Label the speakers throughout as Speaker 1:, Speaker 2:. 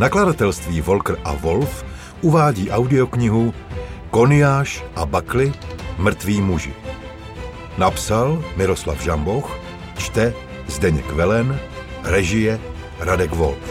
Speaker 1: Nakladatelství Volker a Wolf uvádí audioknihu Koniáš a Bakly Mrtví muži. Napsal Miroslav Žamboch, čte Zdeněk Velen, režie Radek Wolf.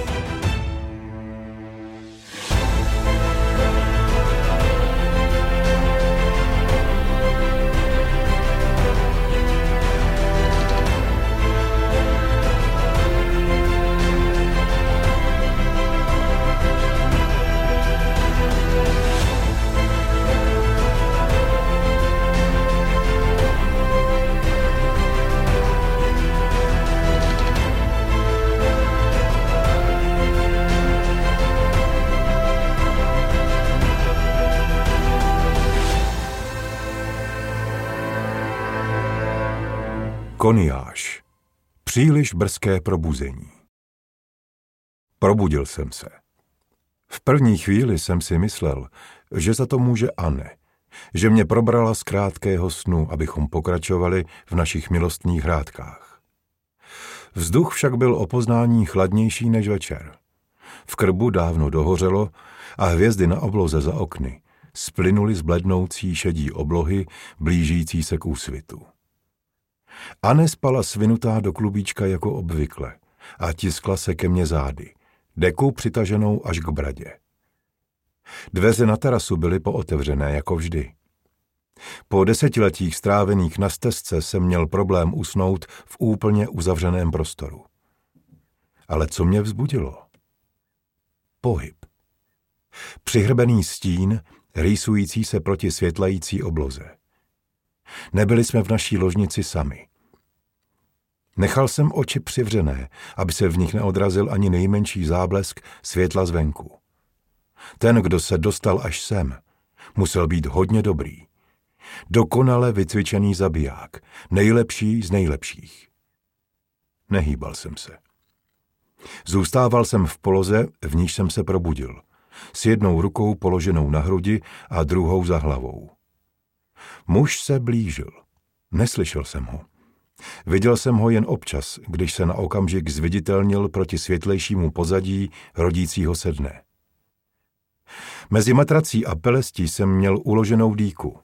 Speaker 1: Koniáš. Příliš brzké probuzení. Probudil jsem se. V první chvíli jsem si myslel, že za to může Anne, že mě probrala z krátkého snu, abychom pokračovali v našich milostných hrádkách. Vzduch však byl o poznání chladnější než večer. V krbu dávno dohořelo a hvězdy na obloze za okny splynuly z blednoucí šedí oblohy blížící se k úsvitu. Ane spala svinutá do klubíčka jako obvykle a tiskla se ke mně zády, deku přitaženou až k bradě. Dveře na terasu byly pootevřené jako vždy. Po desetiletích strávených na stezce jsem měl problém usnout v úplně uzavřeném prostoru. Ale co mě vzbudilo? Pohyb. Přihrbený stín, rýsující se proti světlající obloze. Nebyli jsme v naší ložnici sami. Nechal jsem oči přivřené, aby se v nich neodrazil ani nejmenší záblesk světla zvenku. Ten, kdo se dostal až sem, musel být hodně dobrý. Dokonale vycvičený zabiják, nejlepší z nejlepších. Nehýbal jsem se. Zůstával jsem v poloze, v níž jsem se probudil, s jednou rukou položenou na hrudi a druhou za hlavou. Muž se blížil. Neslyšel jsem ho. Viděl jsem ho jen občas, když se na okamžik zviditelnil proti světlejšímu pozadí rodícího se dne. Mezi matrací a pelestí jsem měl uloženou dýku,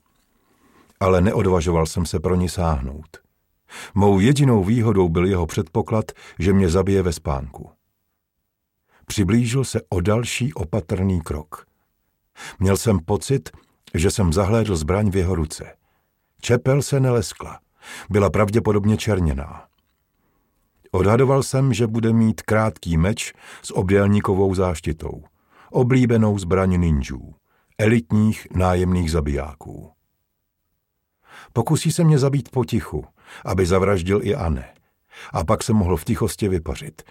Speaker 1: ale neodvažoval jsem se pro ní sáhnout. Mou jedinou výhodou byl jeho předpoklad, že mě zabije ve spánku. Přiblížil se o další opatrný krok. Měl jsem pocit, že jsem zahlédl zbraň v jeho ruce. Čepel se neleskla. Byla pravděpodobně černěná. Odhadoval jsem, že bude mít krátký meč s obdélníkovou záštitou. Oblíbenou zbraň ninjů. Elitních nájemných zabijáků. Pokusí se mě zabít potichu, aby zavraždil i Anne. A pak se mohl v tichosti vypařit.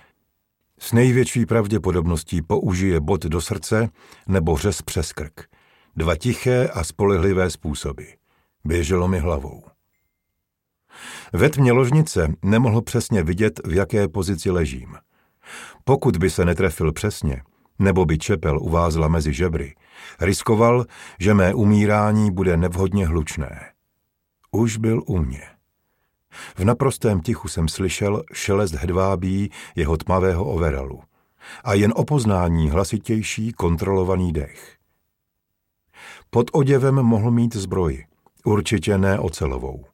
Speaker 1: S největší pravděpodobností použije bod do srdce nebo řez přes krk. Dva tiché a spolehlivé způsoby. Běželo mi hlavou. Ve tmě ložnice nemohl přesně vidět, v jaké pozici ležím. Pokud by se netrefil přesně, nebo by čepel uvázla mezi žebry, riskoval, že mé umírání bude nevhodně hlučné. Už byl u mě. V naprostém tichu jsem slyšel šelest hedvábí jeho tmavého overalu a jen opoznání hlasitější kontrolovaný dech. Pod oděvem mohl mít zbroj, určitě ne ocelovou.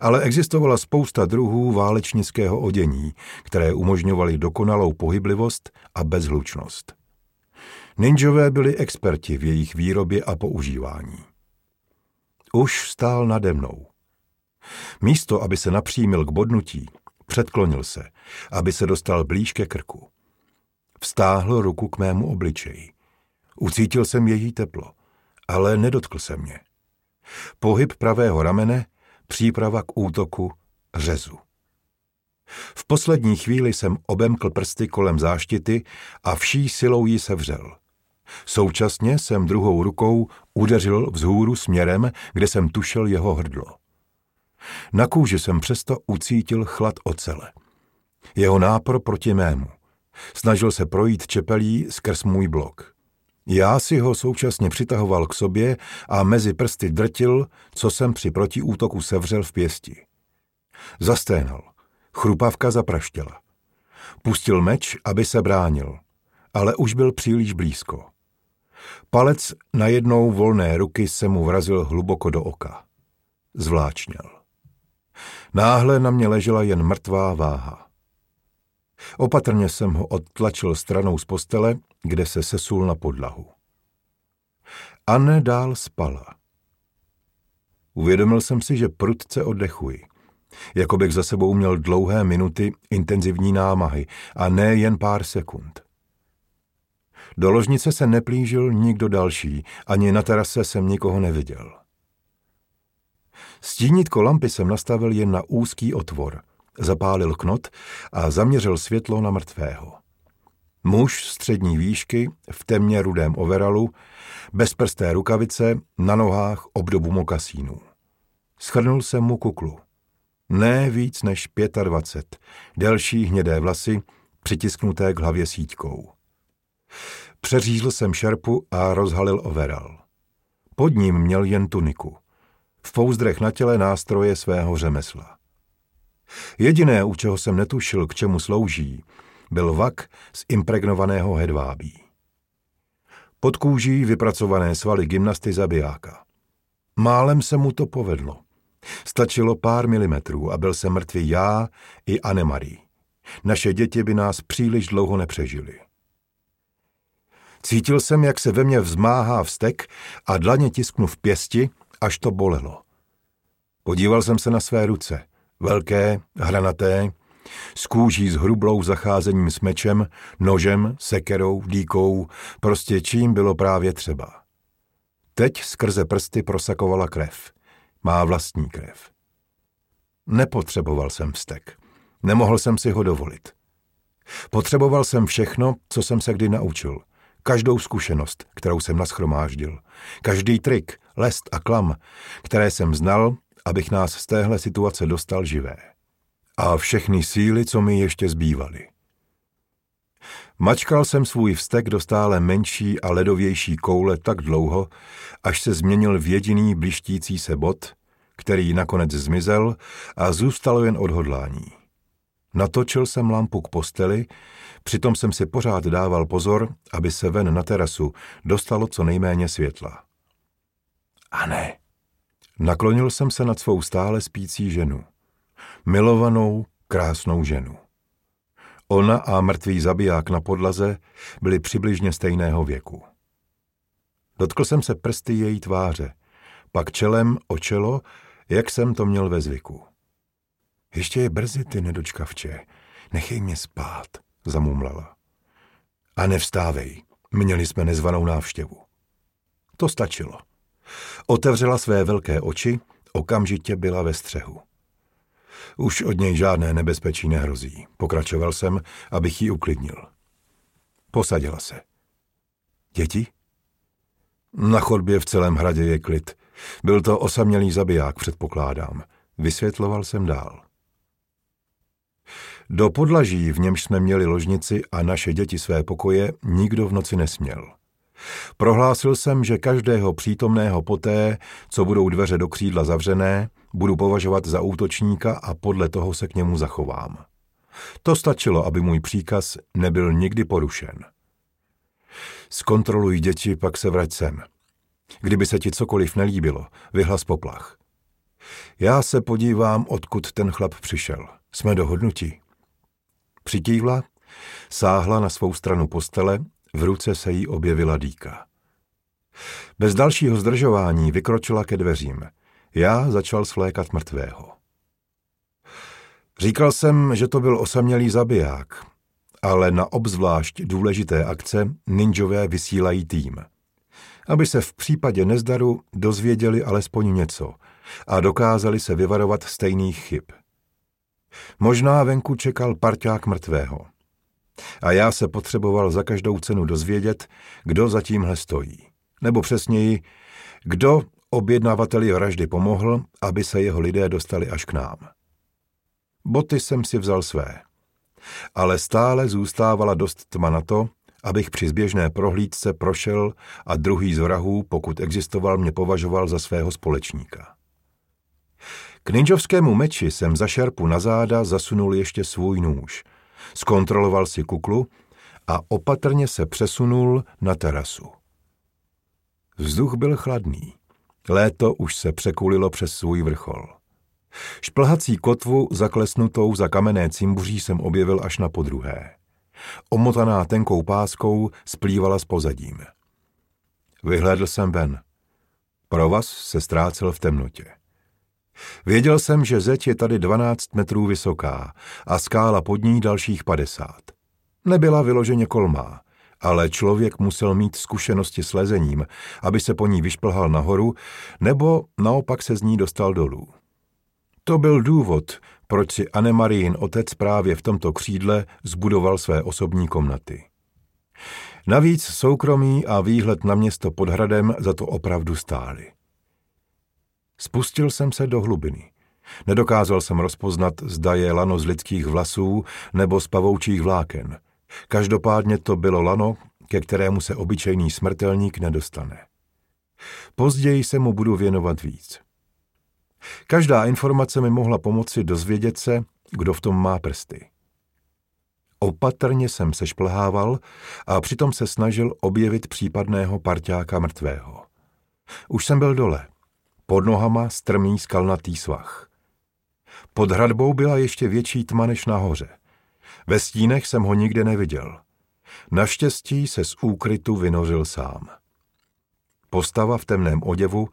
Speaker 1: Ale existovala spousta druhů válečnického odění, které umožňovaly dokonalou pohyblivost a bezhlučnost. Ninjové byli experti v jejich výrobě a používání. Už stál nade mnou. Místo, aby se napřímil k bodnutí, předklonil se, aby se dostal blíž ke krku. Vstáhl ruku k mému obličeji. Ucítil jsem její teplo ale nedotkl se mě. Pohyb pravého ramene, příprava k útoku, řezu. V poslední chvíli jsem obemkl prsty kolem záštity a vší silou ji sevřel. Současně jsem druhou rukou udeřil vzhůru směrem, kde jsem tušil jeho hrdlo. Na kůži jsem přesto ucítil chlad ocele. Jeho nápor proti mému. Snažil se projít čepelí skrz můj blok. Já si ho současně přitahoval k sobě a mezi prsty drtil, co jsem při protiútoku sevřel v pěsti. Zasténal. Chrupavka zapraštěla. Pustil meč, aby se bránil. ale už byl příliš blízko. Palec na jednou volné ruky se mu vrazil hluboko do oka. Zvláčněl. Náhle na mě ležela jen mrtvá váha. Opatrně jsem ho odtlačil stranou z postele, kde se sesul na podlahu. Anne dál spala. Uvědomil jsem si, že prudce oddechuji. Jako bych za sebou měl dlouhé minuty intenzivní námahy a ne jen pár sekund. Do ložnice se neplížil nikdo další, ani na terase jsem nikoho neviděl. Stínítko lampy jsem nastavil jen na úzký otvor, zapálil knot a zaměřil světlo na mrtvého. Muž střední výšky, v temně rudém overalu, bez prsté rukavice, na nohách obdobu mokasínů. Schrnul jsem mu kuklu. Ne víc než 25, delší hnědé vlasy, přitisknuté k hlavě síťkou. Přeřízl jsem šerpu a rozhalil overal. Pod ním měl jen tuniku. V pouzdrech na těle nástroje svého řemesla. Jediné, u čeho jsem netušil, k čemu slouží, byl vak z impregnovaného hedvábí. Pod kůží vypracované svaly gymnasty zabijáka. Málem se mu to povedlo. Stačilo pár milimetrů a byl se mrtvý já i Anemarie. Naše děti by nás příliš dlouho nepřežili. Cítil jsem, jak se ve mně vzmáhá vztek a dlaně tisknu v pěsti, až to bolelo. Podíval jsem se na své ruce, velké, hranaté, s kůží s hrublou zacházením s mečem, nožem, sekerou, dýkou, prostě čím bylo právě třeba. Teď skrze prsty prosakovala krev. Má vlastní krev. Nepotřeboval jsem vztek. Nemohl jsem si ho dovolit. Potřeboval jsem všechno, co jsem se kdy naučil – každou zkušenost, kterou jsem naschromáždil, každý trik, lest a klam, které jsem znal, abych nás z téhle situace dostal živé. A všechny síly, co mi ještě zbývaly. Mačkal jsem svůj vztek do stále menší a ledovější koule tak dlouho, až se změnil v jediný blištící se bod, který nakonec zmizel a zůstalo jen odhodlání. Natočil jsem lampu k posteli, přitom jsem si pořád dával pozor, aby se ven na terasu dostalo co nejméně světla. A ne. Naklonil jsem se nad svou stále spící ženu. Milovanou, krásnou ženu. Ona a mrtvý zabiják na podlaze byli přibližně stejného věku. Dotkl jsem se prsty její tváře, pak čelem o čelo, jak jsem to měl ve zvyku. Ještě je brzy, ty nedočkavče. Nechej mě spát, zamumlala. A nevstávej, měli jsme nezvanou návštěvu. To stačilo. Otevřela své velké oči, okamžitě byla ve střehu. Už od něj žádné nebezpečí nehrozí. Pokračoval jsem, abych ji uklidnil. Posadila se. Děti? Na chodbě v celém hradě je klid. Byl to osamělý zabiják, předpokládám. Vysvětloval jsem dál. Do podlaží, v němž jsme měli ložnici a naše děti své pokoje, nikdo v noci nesměl. Prohlásil jsem, že každého přítomného poté, co budou dveře do křídla zavřené, budu považovat za útočníka a podle toho se k němu zachovám. To stačilo, aby můj příkaz nebyl nikdy porušen. Zkontroluj děti, pak se vrať sem. Kdyby se ti cokoliv nelíbilo, vyhlas poplach. Já se podívám, odkud ten chlap přišel. Jsme dohodnutí. Přikývla, sáhla na svou stranu postele, v ruce se jí objevila dýka. Bez dalšího zdržování vykročila ke dveřím. Já začal svlékat mrtvého. Říkal jsem, že to byl osamělý zabiják, ale na obzvlášť důležité akce ninjové vysílají tým. Aby se v případě nezdaru dozvěděli alespoň něco a dokázali se vyvarovat stejných chyb. Možná venku čekal parťák mrtvého. A já se potřeboval za každou cenu dozvědět, kdo za tímhle stojí. Nebo přesněji, kdo objednavateli vraždy pomohl, aby se jeho lidé dostali až k nám. Boty jsem si vzal své. Ale stále zůstávala dost tma na to, abych při zběžné prohlídce prošel a druhý z vrahů, pokud existoval, mě považoval za svého společníka. K ninjovskému meči jsem za šerpu na záda zasunul ještě svůj nůž. Zkontroloval si kuklu a opatrně se přesunul na terasu. Vzduch byl chladný. Léto už se překulilo přes svůj vrchol. Šplhací kotvu zaklesnutou za kamenné cimbuří jsem objevil až na podruhé. Omotaná tenkou páskou splývala s pozadím. Vyhlédl jsem ven. Provaz se ztrácel v temnotě. Věděl jsem, že zeď je tady 12 metrů vysoká a skála pod ní dalších 50. Nebyla vyloženě kolmá, ale člověk musel mít zkušenosti s lezením, aby se po ní vyšplhal nahoru, nebo naopak se z ní dostal dolů. To byl důvod, proč si Anemarín otec právě v tomto křídle zbudoval své osobní komnaty. Navíc soukromí a výhled na město pod hradem za to opravdu stály. Spustil jsem se do hlubiny. Nedokázal jsem rozpoznat, zda je lano z lidských vlasů nebo z pavoučích vláken. Každopádně to bylo lano, ke kterému se obyčejný smrtelník nedostane. Později se mu budu věnovat víc. Každá informace mi mohla pomoci dozvědět se, kdo v tom má prsty. Opatrně jsem se šplhával a přitom se snažil objevit případného parťáka mrtvého. Už jsem byl dole. Pod nohama strmý skalnatý svah. Pod hradbou byla ještě větší tma než nahoře. Ve stínech jsem ho nikde neviděl. Naštěstí se z úkrytu vynořil sám. Postava v temném oděvu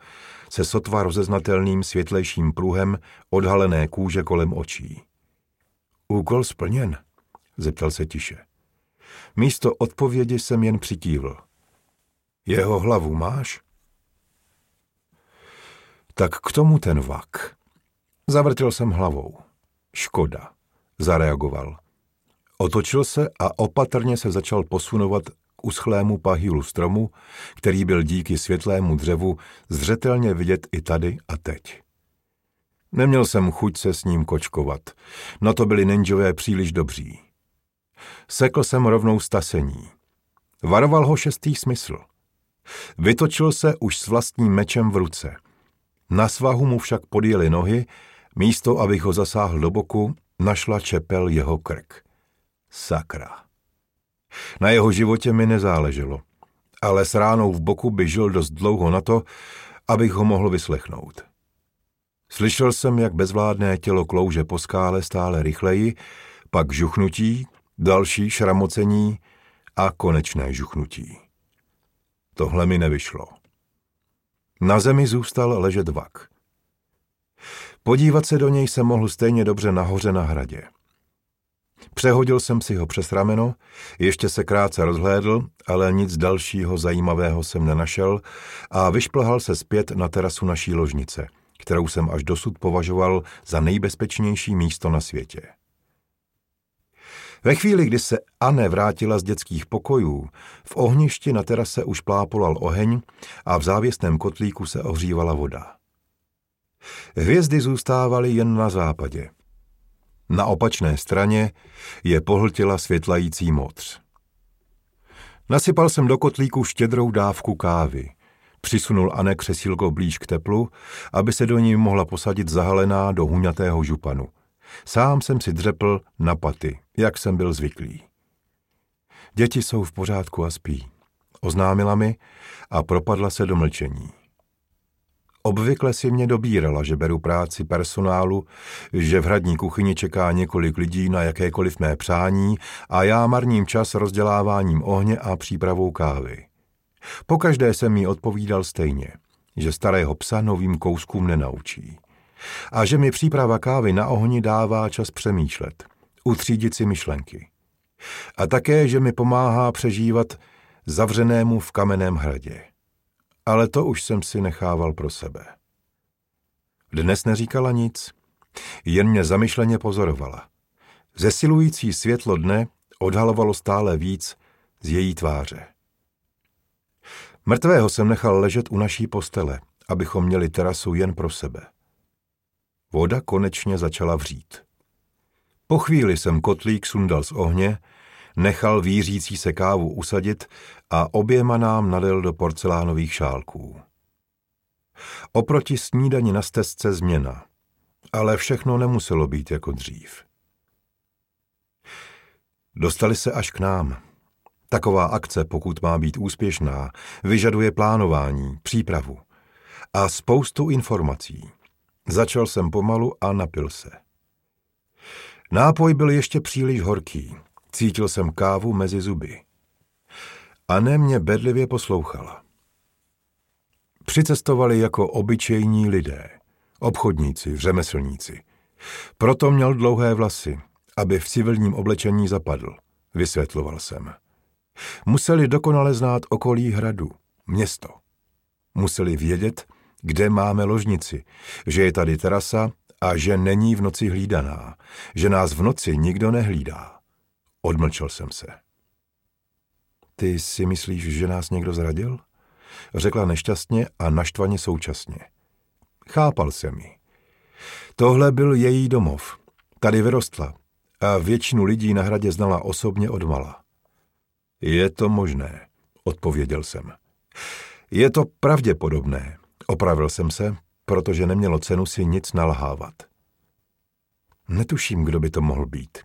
Speaker 1: se sotva rozeznatelným světlejším pruhem odhalené kůže kolem očí. Úkol splněn, zeptal se tiše. Místo odpovědi jsem jen přikývl. Jeho hlavu máš? Tak k tomu ten vak. Zavrtěl jsem hlavou. Škoda, zareagoval. Otočil se a opatrně se začal posunovat k uschlému pahýlu stromu, který byl díky světlému dřevu zřetelně vidět i tady a teď. Neměl jsem chuť se s ním kočkovat, na to byli ninjové příliš dobří. Sekl jsem rovnou stasení. Varoval ho šestý smysl. Vytočil se už s vlastním mečem v ruce. Na svahu mu však podjeli nohy, místo, abych ho zasáhl do boku, našla čepel jeho krk. Sakra. Na jeho životě mi nezáleželo, ale s ránou v boku by žil dost dlouho na to, abych ho mohl vyslechnout. Slyšel jsem, jak bezvládné tělo klouže po skále stále rychleji, pak žuchnutí, další šramocení a konečné žuchnutí. Tohle mi nevyšlo. Na zemi zůstal ležet vak. Podívat se do něj se mohl stejně dobře nahoře na hradě. Přehodil jsem si ho přes rameno, ještě se krátce rozhlédl, ale nic dalšího zajímavého jsem nenašel a vyšplhal se zpět na terasu naší ložnice, kterou jsem až dosud považoval za nejbezpečnější místo na světě. Ve chvíli, kdy se Anne vrátila z dětských pokojů, v ohništi na terase už plápolal oheň a v závěsném kotlíku se ohřívala voda. Hvězdy zůstávaly jen na západě. Na opačné straně je pohltila světlající moc. Nasypal jsem do kotlíku štědrou dávku kávy. Přisunul Ane křesílko blíž k teplu, aby se do ní mohla posadit zahalená do huňatého županu. Sám jsem si dřepl na paty, jak jsem byl zvyklý. Děti jsou v pořádku a spí. Oznámila mi a propadla se do mlčení. Obvykle si mě dobírala, že beru práci personálu, že v hradní kuchyni čeká několik lidí na jakékoliv mé přání a já marním čas rozděláváním ohně a přípravou kávy. Pokaždé jsem mi odpovídal stejně, že starého psa novým kouskům nenaučí. A že mi příprava kávy na ohni dává čas přemýšlet, utřídit si myšlenky. A také, že mi pomáhá přežívat zavřenému v kamenném hradě ale to už jsem si nechával pro sebe. Dnes neříkala nic, jen mě zamyšleně pozorovala. Zesilující světlo dne odhalovalo stále víc z její tváře. Mrtvého jsem nechal ležet u naší postele, abychom měli terasu jen pro sebe. Voda konečně začala vřít. Po chvíli jsem kotlík sundal z ohně nechal vířící se kávu usadit a oběma nám nadel do porcelánových šálků. Oproti snídani na stezce změna, ale všechno nemuselo být jako dřív. Dostali se až k nám. Taková akce, pokud má být úspěšná, vyžaduje plánování, přípravu a spoustu informací. Začal jsem pomalu a napil se. Nápoj byl ještě příliš horký. Cítil jsem kávu mezi zuby. Anne mě bedlivě poslouchala. Přicestovali jako obyčejní lidé, obchodníci, řemeslníci. Proto měl dlouhé vlasy, aby v civilním oblečení zapadl, vysvětloval jsem. Museli dokonale znát okolí hradu, město. Museli vědět, kde máme ložnici, že je tady terasa a že není v noci hlídaná, že nás v noci nikdo nehlídá. Odmlčel jsem se. Ty si myslíš, že nás někdo zradil? Řekla nešťastně a naštvaně současně. Chápal jsem ji. Tohle byl její domov. Tady vyrostla a většinu lidí na hradě znala osobně odmala. Je to možné, odpověděl jsem. Je to pravděpodobné, opravil jsem se, protože nemělo cenu si nic nalhávat. Netuším, kdo by to mohl být.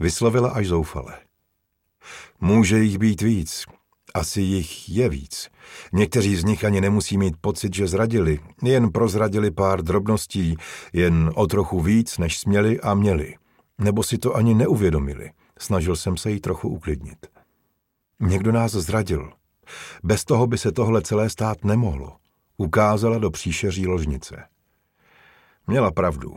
Speaker 1: Vyslovila až zoufale. Může jich být víc. Asi jich je víc. Někteří z nich ani nemusí mít pocit, že zradili. Jen prozradili pár drobností, jen o trochu víc, než směli a měli. Nebo si to ani neuvědomili. Snažil jsem se jí trochu uklidnit. Někdo nás zradil. Bez toho by se tohle celé stát nemohlo. Ukázala do příšeří ložnice. Měla pravdu.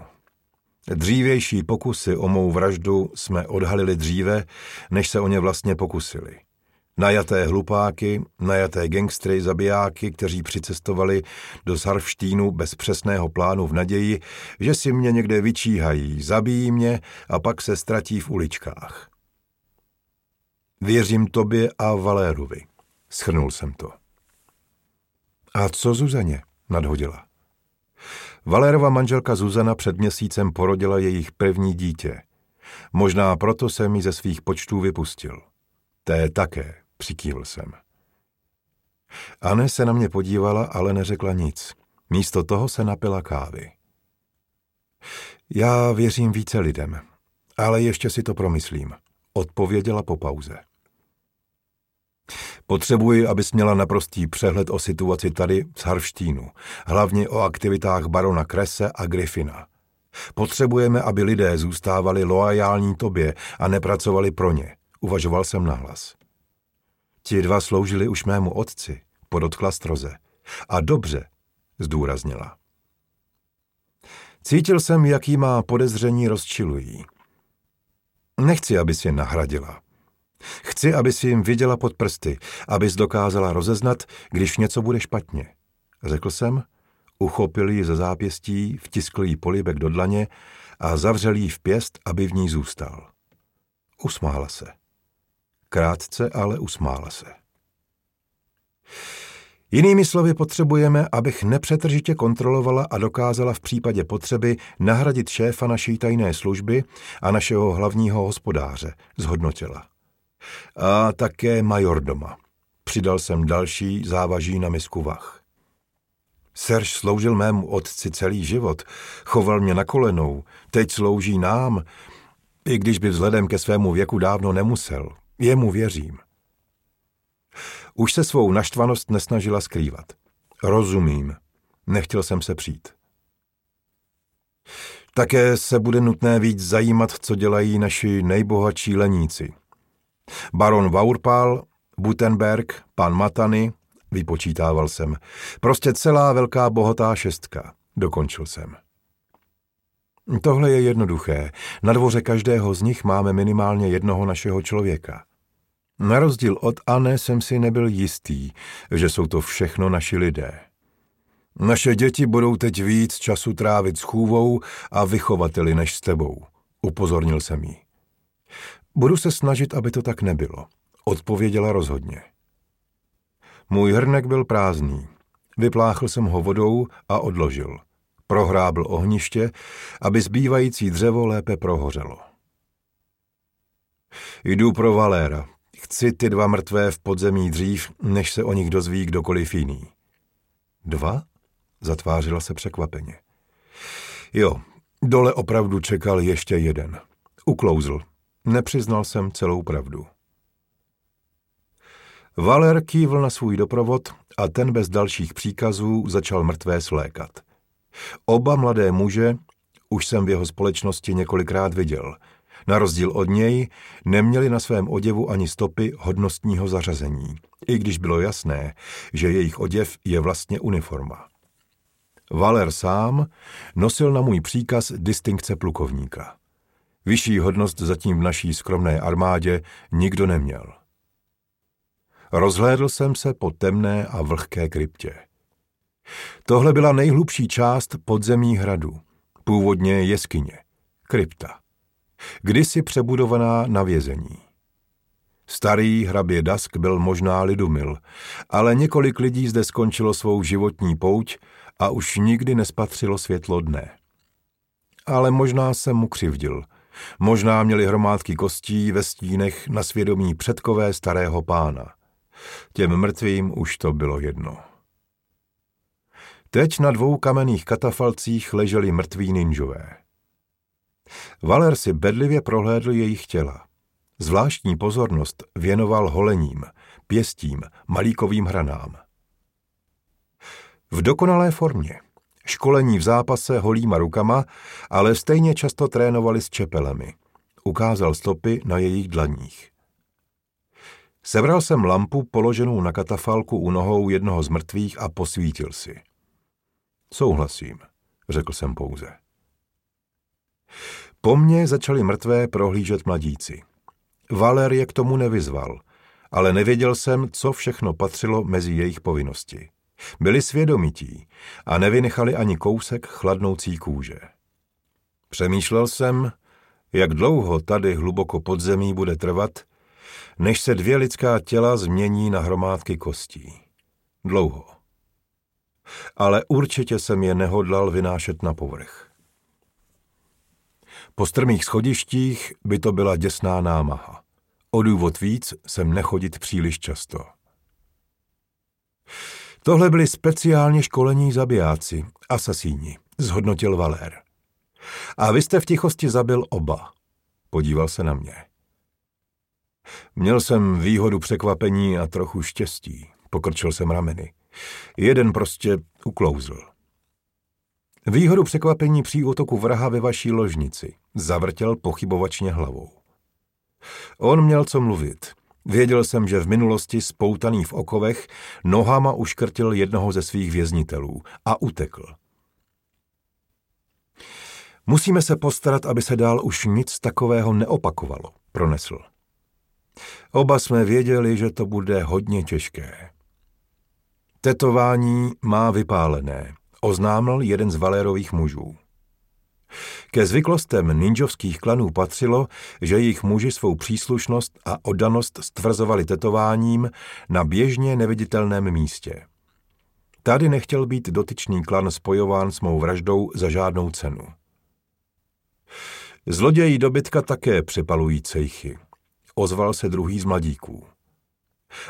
Speaker 1: Dřívější pokusy o mou vraždu jsme odhalili dříve, než se o ně vlastně pokusili. Najaté hlupáky, najaté gangstry, zabijáky, kteří přicestovali do Sarfštínu bez přesného plánu v naději, že si mě někde vyčíhají, zabijí mě a pak se ztratí v uličkách. Věřím tobě a Valérovi. Schrnul jsem to. A co Zuzaně? nadhodila. Valérova manželka Zuzana před měsícem porodila jejich první dítě. Možná proto jsem mi ze svých počtů vypustil. Té také, přikývl jsem. Anne se na mě podívala, ale neřekla nic. Místo toho se napila kávy. Já věřím více lidem, ale ještě si to promyslím, odpověděla po pauze. Potřebuji, abys měla naprostý přehled o situaci tady z Harvštínu, hlavně o aktivitách barona Krese a Griffina. Potřebujeme, aby lidé zůstávali loajální tobě a nepracovali pro ně, uvažoval jsem nahlas. Ti dva sloužili už mému otci, podotkla stroze. A dobře, zdůraznila. Cítil jsem, jaký má podezření rozčilují. Nechci, abys je nahradila. Chci, aby si jim viděla pod prsty, abys dokázala rozeznat, když něco bude špatně. Řekl jsem, uchopil ji ze zápěstí, vtiskl jí polibek do dlaně a zavřel jí v pěst, aby v ní zůstal. Usmála se. Krátce, ale usmála se. Jinými slovy potřebujeme, abych nepřetržitě kontrolovala a dokázala v případě potřeby nahradit šéfa naší tajné služby a našeho hlavního hospodáře, zhodnotila. A také majordoma. Přidal jsem další závaží na misku vach. Serž sloužil mému otci celý život, choval mě na kolenou, teď slouží nám, i když by vzhledem ke svému věku dávno nemusel. Jemu věřím. Už se svou naštvanost nesnažila skrývat. Rozumím. Nechtěl jsem se přijít. Také se bude nutné víc zajímat, co dělají naši nejbohatší leníci. Baron Vaurpal, Butenberg, pan Matany, vypočítával jsem. Prostě celá velká bohatá šestka, dokončil jsem. Tohle je jednoduché. Na dvoře každého z nich máme minimálně jednoho našeho člověka. Na rozdíl od Anne jsem si nebyl jistý, že jsou to všechno naši lidé. Naše děti budou teď víc času trávit s chůvou a vychovateli než s tebou, upozornil jsem jí. Budu se snažit, aby to tak nebylo, odpověděla rozhodně. Můj hrnek byl prázdný. Vypláchl jsem ho vodou a odložil. Prohrábl ohniště, aby zbývající dřevo lépe prohořelo. Jdu pro Valéra. Chci ty dva mrtvé v podzemí dřív, než se o nich dozví kdokoliv jiný. Dva? Zatvářila se překvapeně. Jo, dole opravdu čekal ještě jeden. Uklouzl. Nepřiznal jsem celou pravdu. Valer kývl na svůj doprovod a ten bez dalších příkazů začal mrtvé slékat. Oba mladé muže už jsem v jeho společnosti několikrát viděl. Na rozdíl od něj neměli na svém oděvu ani stopy hodnostního zařazení, i když bylo jasné, že jejich oděv je vlastně uniforma. Valer sám nosil na můj příkaz distinkce plukovníka. Vyšší hodnost zatím v naší skromné armádě nikdo neměl. Rozhlédl jsem se po temné a vlhké kryptě. Tohle byla nejhlubší část podzemí hradu, původně jeskyně, krypta. Kdysi přebudovaná na vězení. Starý hrabě Dask byl možná lidumil, ale několik lidí zde skončilo svou životní pouť a už nikdy nespatřilo světlo dne. Ale možná jsem mu křivdil. Možná měli hromádky kostí ve stínech na svědomí předkové starého pána. Těm mrtvým už to bylo jedno. Teď na dvou kamenných katafalcích leželi mrtví ninžové. Valer si bedlivě prohlédl jejich těla. Zvláštní pozornost věnoval holením, pěstím, malíkovým hranám. V dokonalé formě. Školení v zápase holýma rukama, ale stejně často trénovali s čepelemi. Ukázal stopy na jejich dlaních. Sebral jsem lampu položenou na katafalku u nohou jednoho z mrtvých a posvítil si. Souhlasím, řekl jsem pouze. Po mně začali mrtvé prohlížet mladíci. Valer je k tomu nevyzval, ale nevěděl jsem, co všechno patřilo mezi jejich povinnosti. Byli svědomití a nevynechali ani kousek chladnoucí kůže. Přemýšlel jsem, jak dlouho tady hluboko pod zemí bude trvat, než se dvě lidská těla změní na hromádky kostí. Dlouho. Ale určitě jsem je nehodlal vynášet na povrch. Po strmých schodištích by to byla děsná námaha. O důvod víc jsem nechodit příliš často. Tohle byli speciálně školení zabijáci, asasíni, zhodnotil Valér. A vy jste v tichosti zabil oba. Podíval se na mě. Měl jsem výhodu překvapení a trochu štěstí. Pokrčil jsem rameny. Jeden prostě uklouzl. Výhodu překvapení při útoku vraha ve vaší ložnici. Zavrtěl pochybovačně hlavou. On měl co mluvit. Věděl jsem, že v minulosti spoutaný v okovech nohama uškrtil jednoho ze svých věznitelů a utekl. Musíme se postarat, aby se dál už nic takového neopakovalo, pronesl. Oba jsme věděli, že to bude hodně těžké. Tetování má vypálené, oznámil jeden z Valérových mužů. Ke zvyklostem ninjovských klanů patřilo, že jejich muži svou příslušnost a oddanost stvrzovali tetováním na běžně neviditelném místě. Tady nechtěl být dotyčný klan spojován s mou vraždou za žádnou cenu. Zloději dobytka také připalují cejchy. Ozval se druhý z mladíků.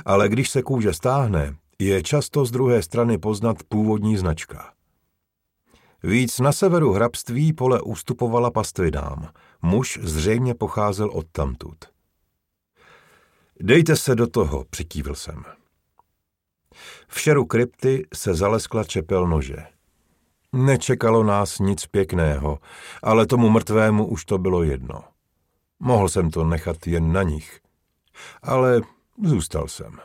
Speaker 1: Ale když se kůže stáhne, je často z druhé strany poznat původní značka. Víc na severu hrabství pole ustupovala pastvinám. Muž zřejmě pocházel od tamtud. Dejte se do toho, přikývil jsem. V šeru krypty se zaleskla čepel nože. Nečekalo nás nic pěkného, ale tomu mrtvému už to bylo jedno. Mohl jsem to nechat jen na nich, ale zůstal jsem.